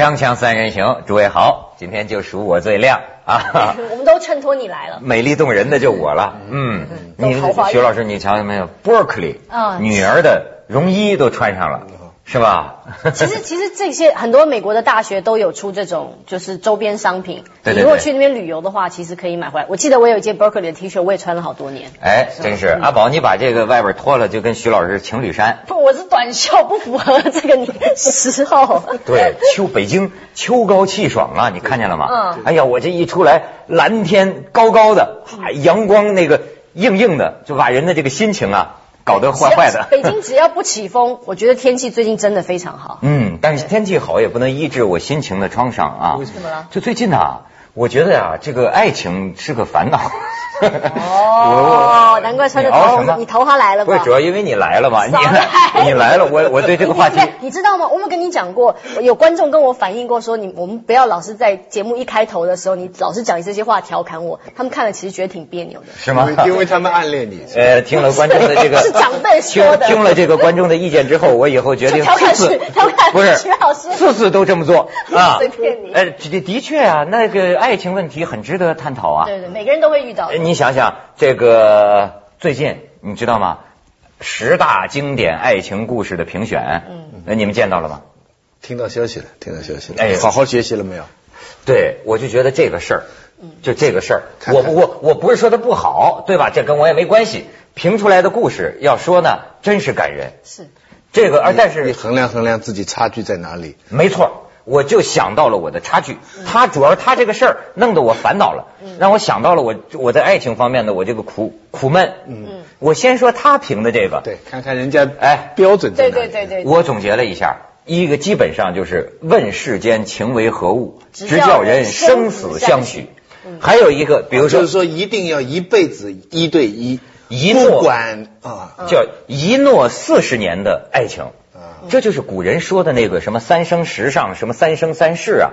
锵锵三人行，诸位好，今天就属我最亮啊！我们都衬托你来了，美丽动人的就我了。嗯，你徐老师，你瞧见没有？Berkeley，女儿的绒衣都穿上了。是吧？其实其实这些很多美国的大学都有出这种就是周边商品。对你如果去那边旅游的话，其实可以买回来。我记得我有一件 Berkeley 的 T 恤，我也穿了好多年。哎，真是阿宝，你把这个外边脱了，就跟徐老师情侣衫。不，我是短袖，不符合这个时候。对，秋北京秋高气爽啊，你看见了吗？嗯。哎呀，我这一出来，蓝天高高的，阳光那个硬硬的，就把人的这个心情啊。搞得坏坏的。北京只要不起风，我觉得天气最近真的非常好。嗯，但是天气好也不能医治我心情的创伤啊。为什么了？就最近啊。我觉得呀，这个爱情是个烦恼。哦，难怪穿着桃，你桃花来了吧？不是，主要因为你来了嘛，你你来了，我我对这个话题，你知道吗？我们跟你讲过，有观众跟我反映过，说你我们不要老是在节目一开头的时候，你老是讲这些话调侃我，他们看了其实觉得挺别扭的。是吗？因为他们暗恋你。呃，听了观众的这个是长辈说的，听了这个观众的意见之后，我以后决定次次调侃不是徐老师，次次都这么做啊。随便你。哎，的的确啊，那个爱情问题很。值得探讨啊！对对，每个人都会遇到。你想想，这个最近你知道吗？十大经典爱情故事的评选，嗯，那你们见到了吗？听到消息了，听到消息了。哎，好好学习了没有？对，我就觉得这个事儿，就这个事儿，我我我不是说它不好，对吧？这跟我也没关系。评出来的故事要说呢，真是感人。是这个，而但是你衡量衡量自己差距在哪里？没错。我就想到了我的差距，他主要他这个事儿弄得我烦恼了，让我想到了我我在爱情方面的我这个苦苦闷。嗯，我先说他评的这个，对，看看人家哎标准在哪。对对对对。我总结了一下，一个基本上就是问世间情为何物，直叫人生死相许。还有一个，比如说，就是说一定要一辈子一对一，一诺啊，叫一诺四十年的爱情。这就是古人说的那个什么三生石上，什么三生三世啊，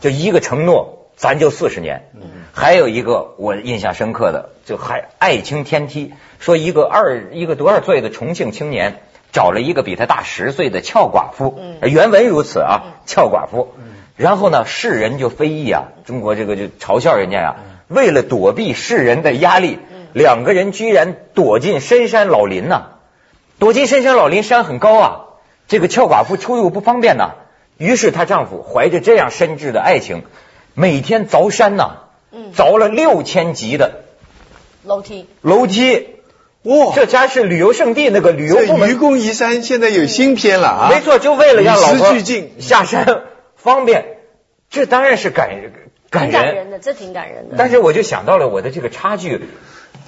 就一个承诺，咱就四十年。还有一个我印象深刻的，就还爱情天梯，说一个二一个多少岁的重庆青年找了一个比他大十岁的俏寡妇，原文如此啊，俏寡妇。然后呢，世人就非议啊，中国这个就嘲笑人家呀，为了躲避世人的压力，两个人居然躲进深山老林呐，躲进深山老林，山很高啊。这个俏寡妇出入不方便呐，于是她丈夫怀着这样深挚的爱情，每天凿山呐，凿了六千级的。楼梯，楼梯，哇，这家是旅游胜地，那个旅游愚公移山现在有新片了啊，没错，就为了让老婆下山方便，这当然是感感人。的，这挺感人的。但是我就想到了我的这个差距，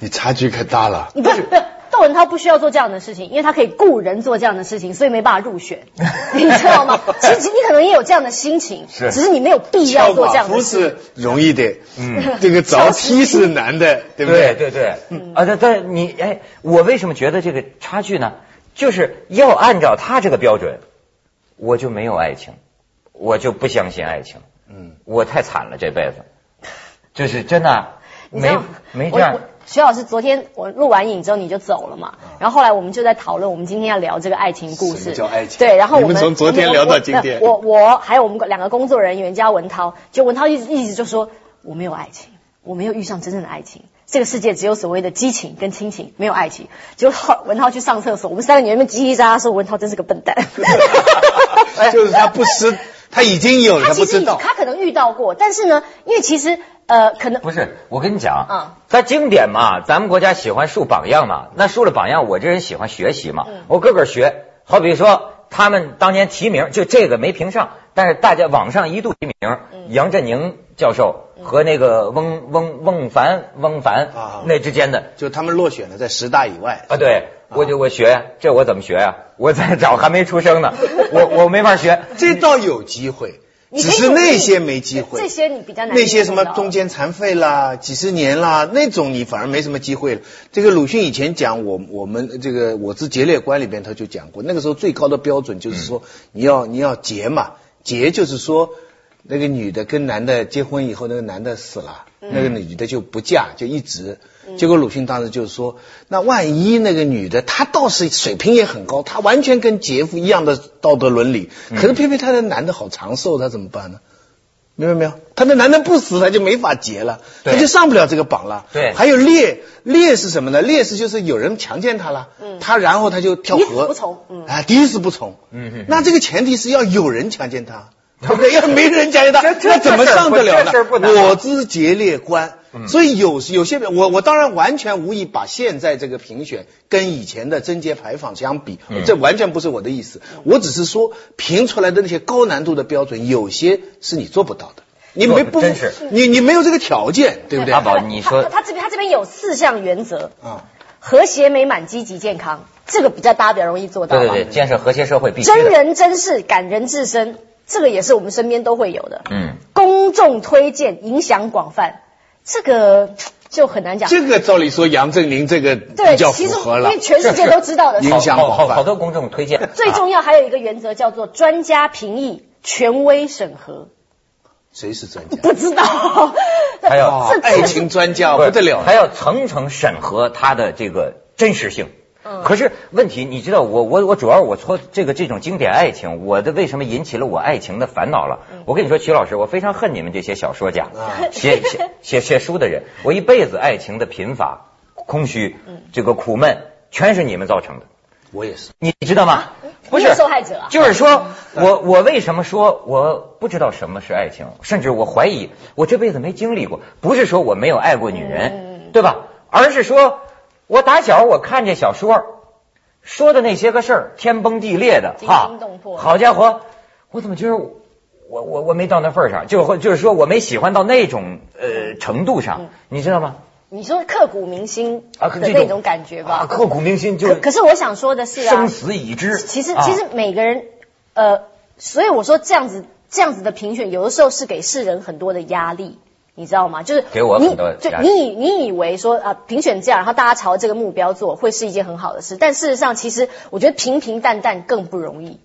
你差距可大了，你不是。窦文涛不需要做这样的事情，因为他可以雇人做这样的事情，所以没办法入选，你知道吗？其实你可能也有这样的心情，是只是你没有必要做这样的事。不是容易的，嗯，这个凿梯是难的，对不对？对对对，啊，但但你哎，我为什么觉得这个差距呢？就是要按照他这个标准，我就没有爱情，我就不相信爱情，嗯，我太惨了这辈子，就是真的没没这样。徐老师，昨天我录完影之后你就走了嘛？然后后来我们就在讨论，我们今天要聊这个爱情故事。叫爱情？对，然后我们从昨天聊到今天。我我还有我们两个工作人员加文涛，就文涛一直一直就说我没有爱情，我没有遇上真正的爱情，这个世界只有所谓的激情跟亲情，没有爱情。就文涛去上厕所，我们三个女人们叽叽喳喳说文涛真是个笨蛋。就是他不知，他已经有了，他不知道。他可能遇到过，但是呢，因为其实。呃，可能不是。我跟你讲，啊，在经典嘛，咱们国家喜欢树榜样嘛。那树了榜样，我这人喜欢学习嘛。我个个学。好比说，他们当年提名，就这个没评上，但是大家网上一度提名，杨振宁教授和那个翁翁翁凡翁凡那之间的，就他们落选了，在十大以外啊。对，我就我学，这我怎么学呀？我在找还没出生呢，我我没法学。这倒有机会。只是那些没机会，这些你比较难。那些什么中间残废啦、几十年啦，那种你反而没什么机会了。这个鲁迅以前讲我我们这个《我之节烈观》里边他就讲过，那个时候最高的标准就是说你要你要节嘛，结就是说那个女的跟男的结婚以后，那个男的死了，那个女的就不嫁，就一直。结果鲁迅当时就是说，那万一那个女的她倒是水平也很高，她完全跟杰夫一样的道德伦理，可是偏偏她的男的好长寿，她怎么办呢？明白没有？他的男的不死，他就没法结了，他就上不了这个榜了。对，还有劣劣是什么呢？劣是就是有人强奸他了，嗯，他然后他就跳河，抵死不从，嗯，啊，抵死不从，嗯嗯，那这个前提是要有人强奸他，对不对？要没人强奸他，那怎么上得了呢？我之节烈观。所以有有些我我当然完全无意把现在这个评选跟以前的贞节牌坊相比，这完全不是我的意思。我只是说评出来的那些高难度的标准，有些是你做不到的，你没不，你你没有这个条件，对不对？阿宝，你说他这边他这边有四项原则啊，和谐美满、积极健康，这个比较大家比较容易做到。对对对，建设和谐社会必须真人真事、感人至深，这个也是我们身边都会有的。嗯，公众推荐、影响广泛。这个就很难讲。这个照理说，杨振宁这个比较符合了，因为全世界都知道的。影响广泛，好多公众推荐。最重要还有一个原则叫做专家评议、权威审核。谁是专家？不知道。还有爱情专家不得了，还要层层审核他的这个真实性。可是问题，你知道我我我主要我说这个这种经典爱情，我的为什么引起了我爱情的烦恼了？我跟你说，徐老师，我非常恨你们这些小说家，写写写写书的人，我一辈子爱情的贫乏、空虚，这个苦闷，全是你们造成的。我也是，你知道吗？不是受害者，就是说我我为什么说我不知道什么是爱情，甚至我怀疑我这辈子没经历过，不是说我没有爱过女人，对吧？而是说。我打小我看这小说，说的那些个事儿，天崩地裂的，哈，好家伙，我怎么觉得我我我没到那份上，就就是说我没喜欢到那种呃程度上，你知道吗？你说刻骨铭心的那种感觉吧，刻骨铭心就。可是我想说的是，生死已知。其实其实每个人呃，所以我说这样子这样子的评选，有的时候是给世人很多的压力。你知道吗？就是给我很多，就你以你以为说啊，评选这样，然后大家朝这个目标做，会是一件很好的事。但事实上，其实我觉得平平淡淡更不容易，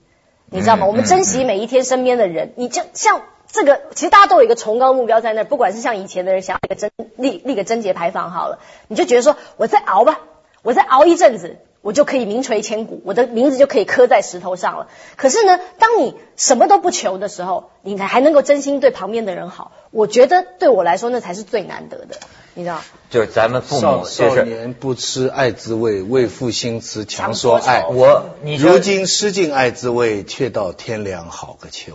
你知道吗？我们珍惜每一天身边的人。你就像这个，其实大家都有一个崇高目标在那儿，不管是像以前的人想要一个贞立立个贞节牌坊好了，你就觉得说，我再熬吧，我再熬一阵子。我就可以名垂千古，我的名字就可以刻在石头上了。可是呢，当你什么都不求的时候，你还能够真心对旁边的人好，我觉得对我来说那才是最难得的，你知道就是咱们父母少年不吃爱滋味，为赋新词强说爱。我你如今失尽爱滋味，却道天凉好个秋。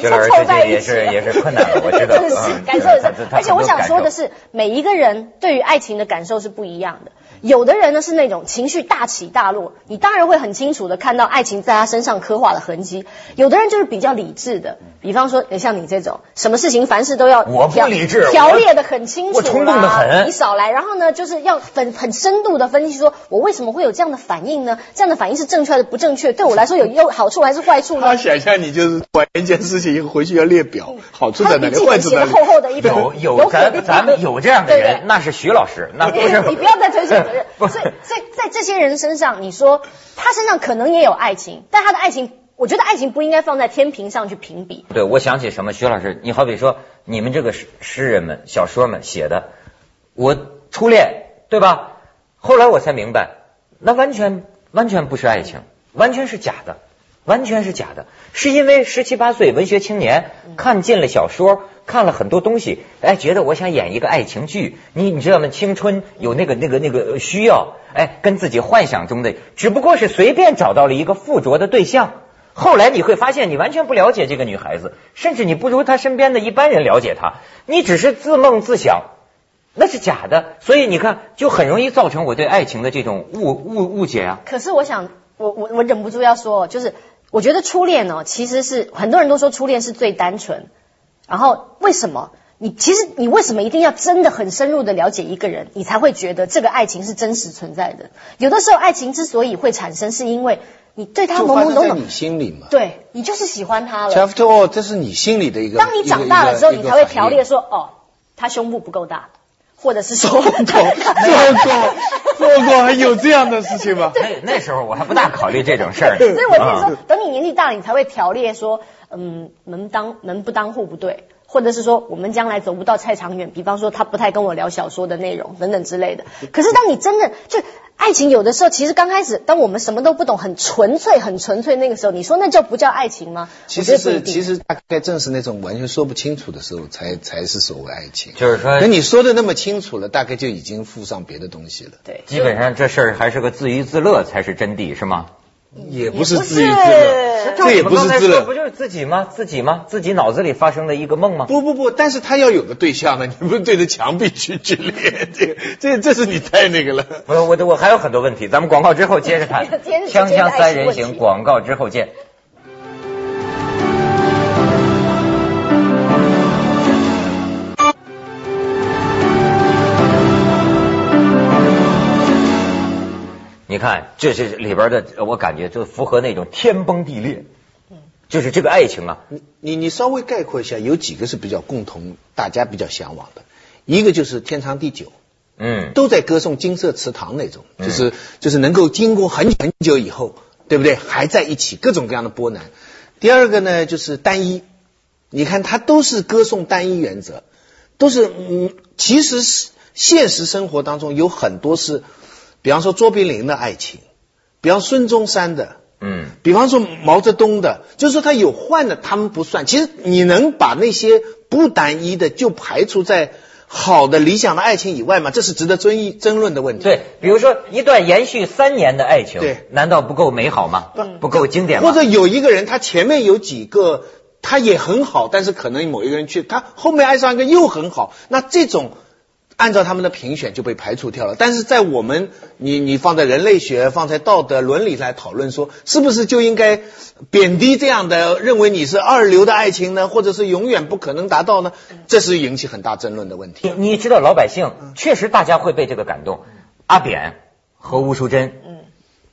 徐老师最近也是也是困难了，我知道。感受也是，而且我想说的是，每一个人对于爱情的感受是不一样的。有的人呢是那种情绪大起大落，你当然会很清楚的看到爱情在他身上刻画的痕迹。有的人就是比较理智的，比方说像你这种，什么事情凡事都要我不理智，条列的很清楚，我冲动的很。你少来，然后呢，就是要很很深度的分析，说我为什么会有这样的反应呢？这样的反应是正确的不正确？对我来说有有好处还是坏处呢？他想象你就是管一件事情以后回去要列表，好处在哪里，坏处在哪里。厚厚的一本有有咱咱们有这样的人，那是徐老师，那不是 你不要再推卸所以所以在这些人身上，你说他身上可能也有爱情，但他的爱情。我觉得爱情不应该放在天平上去评比。对，我想起什么，徐老师，你好比说你们这个诗诗人们、小说们写的，我初恋，对吧？后来我才明白，那完全完全不是爱情，完全是假的，完全是假的，是因为十七八岁文学青年看尽了小说，看了很多东西，哎，觉得我想演一个爱情剧，你你知道吗？青春有那个那个那个需要，哎，跟自己幻想中的，只不过是随便找到了一个附着的对象。后来你会发现，你完全不了解这个女孩子，甚至你不如她身边的一般人了解她。你只是自梦自想，那是假的。所以你看，就很容易造成我对爱情的这种误误误解啊。可是我想，我我我忍不住要说，就是我觉得初恋呢，其实是很多人都说初恋是最单纯。然后为什么？你其实你为什么一定要真的很深入的了解一个人，你才会觉得这个爱情是真实存在的？有的时候，爱情之所以会产生，是因为。你对他懵懵懂懂，你心里嘛，对你就是喜欢他了。After all，这是你心里的一个。当你长大了之后，你才会条列说，哦，他胸部不够大，或者是说，做过，做过，还有这样的事情吗？那那时候我还不大考虑这种事儿。所以我跟你说，等你年纪大了，你才会条列说，嗯，门当门不当户不对。或者是说我们将来走不到太长远，比方说他不太跟我聊小说的内容等等之类的。可是当你真的就爱情有的时候，其实刚开始当我们什么都不懂，很纯粹很纯粹那个时候，你说那叫不叫爱情吗？其实是其实大概正是那种完全说不清楚的时候，才才是所谓爱情。就是说，等你说的那么清楚了，大概就已经附上别的东西了。对，基本上这事儿还是个自娱自乐才是真谛，是吗？也不是自娱自乐，这也不是自乐，不就是自己吗？自己吗？自己脑子里发生的一个梦吗？不不不，但是他要有个对象呢，你不是对着墙壁去去练，这个这这是你太那个了。我我我还有很多问题，咱们广告之后接着谈。锵锵三人行，广告之后见。你看，这是里边的，我感觉就符合那种天崩地裂。就是这个爱情啊，你你你稍微概括一下，有几个是比较共同，大家比较向往的。一个就是天长地久，嗯，都在歌颂金色池塘那种，就是就是能够经过很久很久以后，对不对？还在一起，各种各样的波澜。第二个呢，就是单一，你看他都是歌颂单一原则，都是嗯，其实是现实生活当中有很多是。比方说卓别林的爱情，比方孙中山的，嗯，比方说毛泽东的，就是说他有换的，他们不算。其实你能把那些不单一的就排除在好的理想的爱情以外吗？这是值得争议争论的问题。对，比如说一段延续三年的爱情，对，难道不够美好吗？不，不够经典吗？或者有一个人，他前面有几个他也很好，但是可能某一个人去，他后面爱上一个又很好，那这种。按照他们的评选就被排除掉了，但是在我们你你放在人类学、放在道德伦理来讨论，说是不是就应该贬低这样的，认为你是二流的爱情呢，或者是永远不可能达到呢？这是引起很大争论的问题。你知道老百姓确实大家会被这个感动。阿扁和吴淑珍，嗯，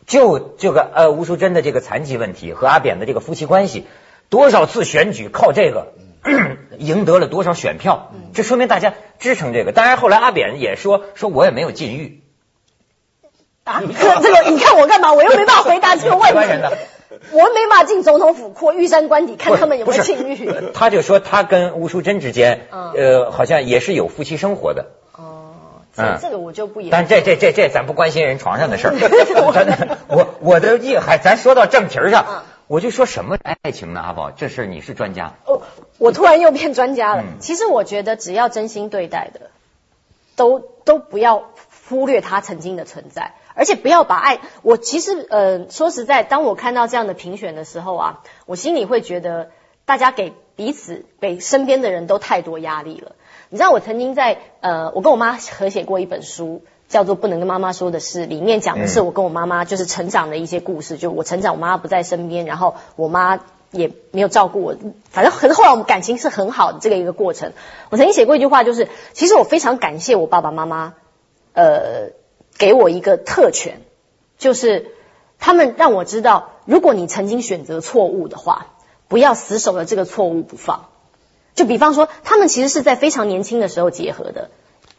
就这个呃吴淑珍的这个残疾问题和阿扁的这个夫妻关系，多少次选举靠这个。赢得了多少选票？这说明大家支撑这个。当然，后来阿扁也说，说我也没有禁欲。啊，这这个你看我干嘛？我又没办法回答这个问题。我没办法进总统府或玉山官邸看他们有没有禁欲。他就说他跟吴淑珍之间，呃，好像也是有夫妻生活的。哦，这这个我就不言。但这这这这咱不关心人床上的事儿。我我的意还咱说到正题上。我就说什么爱情呢，阿宝，这事你是专家。哦，我突然又变专家了。其实我觉得，只要真心对待的，都都不要忽略他曾经的存在，而且不要把爱。我其实呃，说实在，当我看到这样的评选的时候啊，我心里会觉得，大家给彼此、给身边的人都太多压力了。你知道，我曾经在呃，我跟我妈合写过一本书。叫做不能跟妈妈说的事，里面讲的是我跟我妈妈就是成长的一些故事。就我成长，我妈妈不在身边，然后我妈也没有照顾我。反正很后来我们感情是很好的这个一个过程。我曾经写过一句话，就是其实我非常感谢我爸爸妈妈，呃，给我一个特权，就是他们让我知道，如果你曾经选择错误的话，不要死守着这个错误不放。就比方说，他们其实是在非常年轻的时候结合的。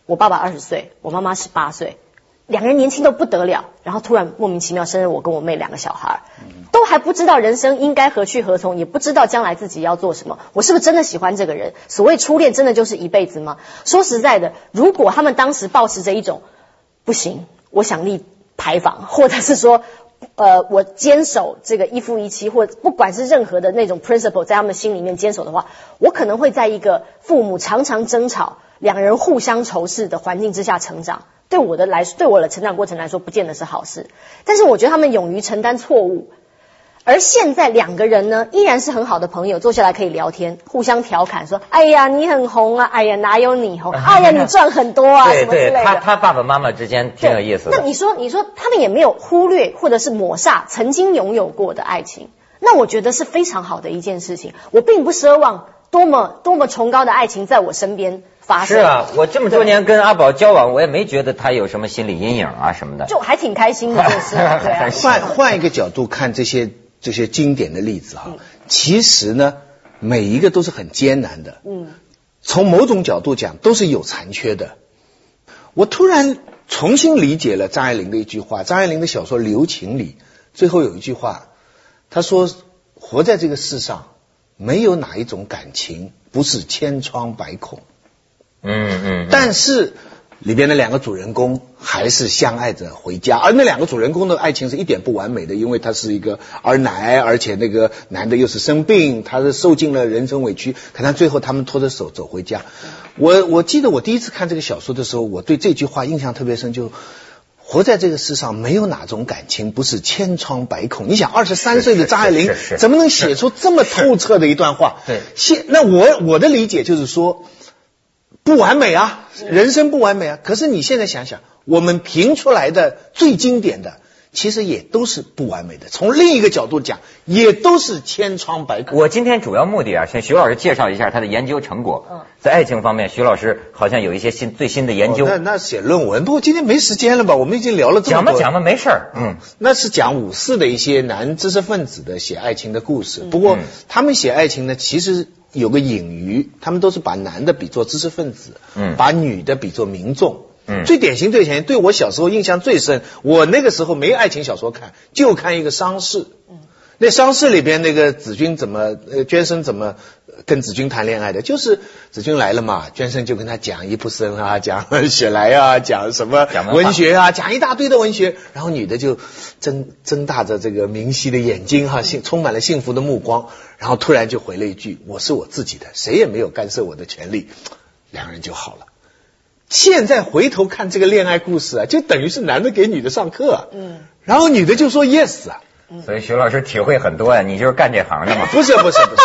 我爸爸二十岁，我妈妈十八岁，两个人年轻都不得了，然后突然莫名其妙生了我跟我妹两个小孩，都还不知道人生应该何去何从，也不知道将来自己要做什么。我是不是真的喜欢这个人？所谓初恋真的就是一辈子吗？说实在的，如果他们当时保持着一种不行，我想立牌坊，或者是说，呃，我坚守这个一夫一妻，或不管是任何的那种 principle，在他们心里面坚守的话，我可能会在一个父母常常争吵。两人互相仇视的环境之下成长，对我的来对我的成长过程来说，不见得是好事。但是我觉得他们勇于承担错误，而现在两个人呢，依然是很好的朋友，坐下来可以聊天，互相调侃说：“哎呀，你很红啊！哎呀，哪有你红？哎呀，你赚很多啊！什么之类的。”他他爸爸妈妈之间挺有意思的。那你说，你说他们也没有忽略或者是抹煞曾经拥有过的爱情，那我觉得是非常好的一件事情。我并不奢望多么多么崇高的爱情在我身边发生。是啊，我这么多年跟阿宝交往，我也没觉得他有什么心理阴影啊什么的，就还挺开心的，就是 对。换换一个角度看这些这些经典的例子哈，其实呢，每一个都是很艰难的。嗯，从某种角度讲，都是有残缺的。我突然重新理解了张爱玲的一句话，张爱玲的小说《留情》里最后有一句话，她说：“活在这个世上，没有哪一种感情。”不是千疮百孔。嗯嗯。但是里边的两个主人公还是相爱着回家，而那两个主人公的爱情是一点不完美的，因为他是一个儿奶，而且那个男的又是生病，他是受尽了人生委屈，可他最后他们拖着手走回家。我我记得我第一次看这个小说的时候，我对这句话印象特别深，就。活在这个世上，没有哪种感情不是千疮百孔。你想，二十三岁的张爱玲怎么能写出这么透彻的一段话？对，现那我我的理解就是说，不完美啊，人生不完美啊。可是你现在想想，我们评出来的最经典的。其实也都是不完美的。从另一个角度讲，也都是千疮百孔。我今天主要目的啊，向徐老师介绍一下他的研究成果。嗯，在爱情方面，徐老师好像有一些新最新的研究。那那写论文，不过今天没时间了吧？我们已经聊了这么多。讲吧讲吧，没事儿。嗯，那是讲五四的一些男知识分子的写爱情的故事。不过他们写爱情呢，其实有个隐喻，他们都是把男的比作知识分子，嗯，把女的比作民众。最典型、最典型，对我小时候印象最深。我那个时候没爱情小说看，就看一个丧事。嗯，那丧事里边那个子君怎么，呃，娟生怎么跟子君谈恋爱的？就是子君来了嘛，娟生就跟他讲易卜生啊，讲雪莱啊，讲什么文学啊，讲一大堆的文学。然后女的就睁睁大着这个明晰的眼睛哈，幸充满了幸福的目光。然后突然就回了一句：“我是我自己的，谁也没有干涉我的权利。”两个人就好了。现在回头看这个恋爱故事啊，就等于是男的给女的上课，嗯，然后女的就说 yes 啊，所以徐老师体会很多呀，你就是干这行的嘛？不是不是不是，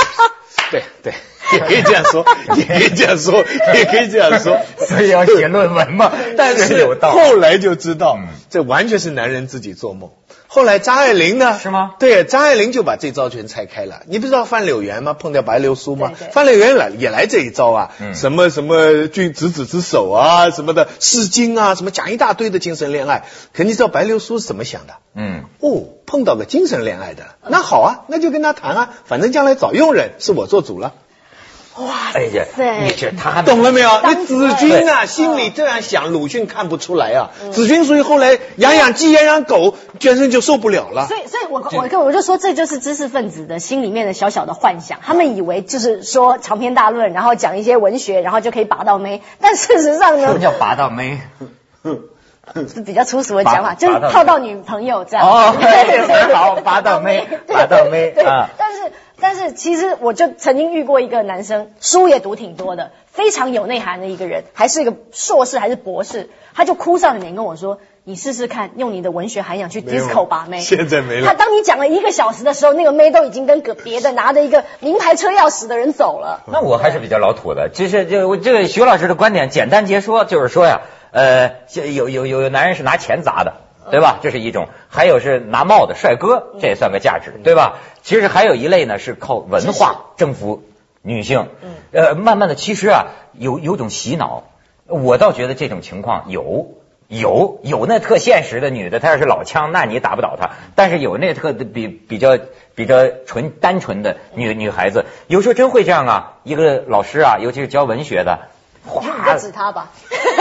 对对，也可以这样说，也可以这样说，也可以这样说，所以要写论文嘛。但是后来就知道，这完全是男人自己做梦。后来张爱玲呢？是吗？对，张爱玲就把这招全拆开了。你不知道范柳原吗？碰掉白流苏吗？范柳原来也来这一招啊，什么什么君执子之手啊，什么的《诗经》啊，什么讲一大堆的精神恋爱。可你知道白流苏是怎么想的？嗯，哦，碰到个精神恋爱的，那好啊，那就跟他谈啊，反正将来找佣人是我做主了。哇，哎呀，你这他懂了没有？那子君啊，心里这样想，鲁迅看不出来啊。子君所以后来养养鸡，养养狗，娟生就受不了了。所以，所以我我跟我就说，这就是知识分子的心里面的小小的幻想。他们以为就是说长篇大论，然后讲一些文学，然后就可以拔到妹。但事实上呢？什么叫拔到妹？是比较粗俗的讲法，就是泡到女朋友这样。哦，好，拔到妹，拔到妹。对，但是。但是其实我就曾经遇过一个男生，书也读挺多的，非常有内涵的一个人，还是一个硕士还是博士，他就哭丧着脸跟我说：“你试试看，用你的文学涵养去 disco 把妹。”现在没了。他当你讲了一个小时的时候，那个妹都已经跟个别的拿着一个名牌车钥匙的人走了。那我还是比较老土的，其实就这个徐老师的观点，简单截说就是说呀，呃，有有有有男人是拿钱砸的。对吧？这是一种，还有是拿帽子帅哥，这也算个价值，对吧？其实还有一类呢，是靠文化征服女性。嗯，呃，慢慢的，其实啊，有有种洗脑，我倒觉得这种情况有有有那特现实的女的，她要是老枪，那你打不倒她。但是有那特比比较比较纯单纯的女女孩子，有时候真会这样啊。一个老师啊，尤其是教文学的，哗，指他吧。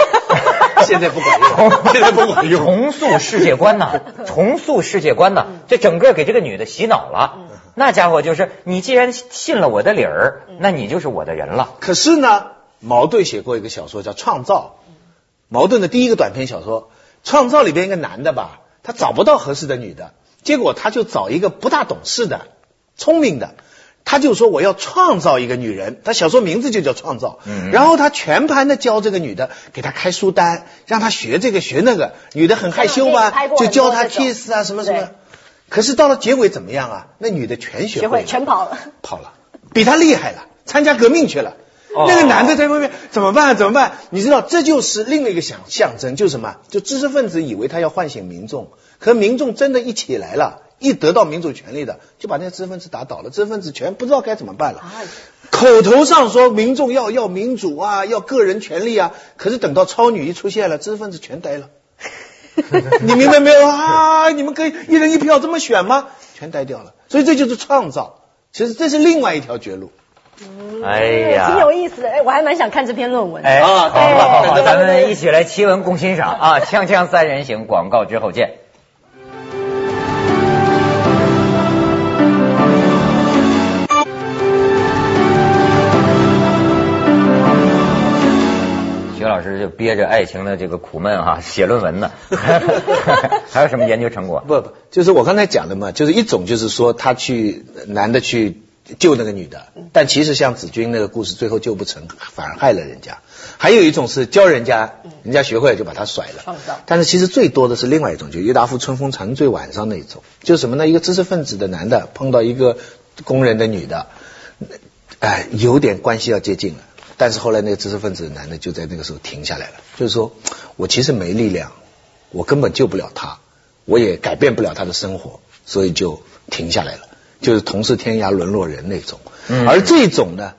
现在不管用，现在不管用。重塑世界观呐？重塑世界观呐？这整个给这个女的洗脑了。那家伙就是，你既然信了我的理儿，那你就是我的人了。可是呢，矛盾写过一个小说叫《创造》，矛盾的第一个短篇小说《创造》里边一个男的吧，他找不到合适的女的，结果他就找一个不大懂事的、聪明的。他就说我要创造一个女人，他小说名字就叫创造。嗯，然后他全盘的教这个女的，给她开书单，让她学这个学那个。女的很害羞吧，就教她 kiss 啊什么什么。可是到了结尾怎么样啊？那女的全学会，全跑了，跑了，比他厉害了，参加革命去了。那个男的在外面怎么办？怎么办？你知道这就是另一个象象征，就是什么？就知识分子以为他要唤醒民众，可民众真的一起来了。一得到民主权利的，就把那些知识分子打倒了，知识分子全不知道该怎么办了。口头上说民众要要民主啊，要个人权利啊，可是等到超女一出现了，知识分子全呆了。你明白没有啊？你们可以一人一票这么选吗？全呆掉了。所以这就是创造，其实这是另外一条绝路。哎呀，挺有意思的。哎，我还蛮想看这篇论文。哎，好，好，好，咱们一起来奇闻共欣赏啊！锵锵三人行，广告之后见。憋着爱情的这个苦闷哈，写论文呢。还有什么研究成果？不不，就是我刚才讲的嘛，就是一种就是说他去男的去救那个女的，但其实像子君那个故事最后救不成，反而害了人家。还有一种是教人家，人家学会了就把他甩了。但是其实最多的是另外一种，就郁达夫春风沉醉晚上那一种，就是什么呢？一个知识分子的男的碰到一个工人的女的，哎，有点关系要接近了。但是后来那个知识分子的男的就在那个时候停下来了，就是说我其实没力量，我根本救不了他，我也改变不了他的生活，所以就停下来了，就是同是天涯沦落人那种。而这种呢，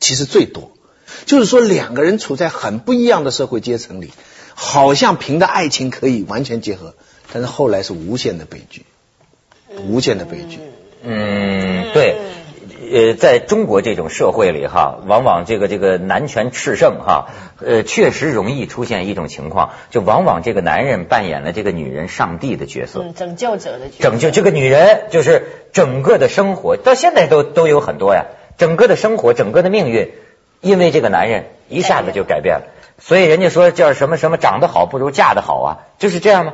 其实最多。就是说，两个人处在很不一样的社会阶层里，好像凭着爱情可以完全结合，但是后来是无限的悲剧，无限的悲剧。嗯，对，呃，在中国这种社会里哈，往往这个这个男权炽盛哈，呃，确实容易出现一种情况，就往往这个男人扮演了这个女人上帝的角色，拯救者的角色，拯救这个女人就是整个的生活，到现在都都有很多呀，整个的生活，整个的命运。因为这个男人一下子就改变了，所以人家说叫什么什么长得好不如嫁得好啊，就是这样吗？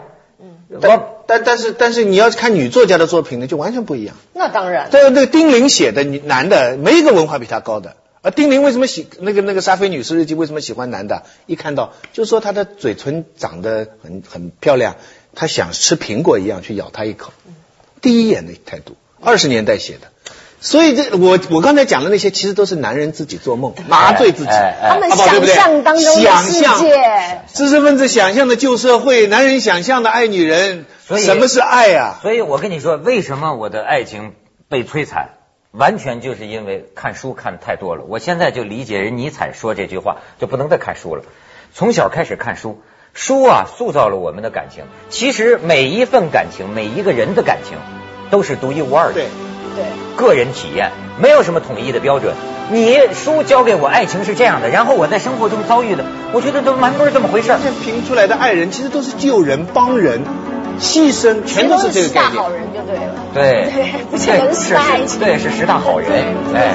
嗯，但但但是但是你要看女作家的作品呢，就完全不一样。那当然。对，那个丁玲写的男的，没一个文化比他高的。而丁玲为什么喜那个那个沙菲女士日记为什么喜欢男的？一看到就说她的嘴唇长得很很漂亮，她想吃苹果一样去咬他一口。第一眼的态度，二十年代写的。所以这我我刚才讲的那些，其实都是男人自己做梦，麻醉自己，他们想象当中的世界，知识分子想象的旧社会，男人想象的爱女人，什么是爱啊？所以我跟你说，为什么我的爱情被摧残，完全就是因为看书看太多了。我现在就理解人尼采说这句话，就不能再看书了。从小开始看书，书啊塑造了我们的感情。其实每一份感情，每一个人的感情，都是独一无二的。对。对，个人体验没有什么统一的标准。你书教给我爱情是这样的，然后我在生活中遭遇的，我觉得都蛮不是这么回事。评出来的爱人其实都是救人、帮人、牺牲，全都是这个概念。好人就对了。对，对，不见得是爱情。对，是十大好人。哎。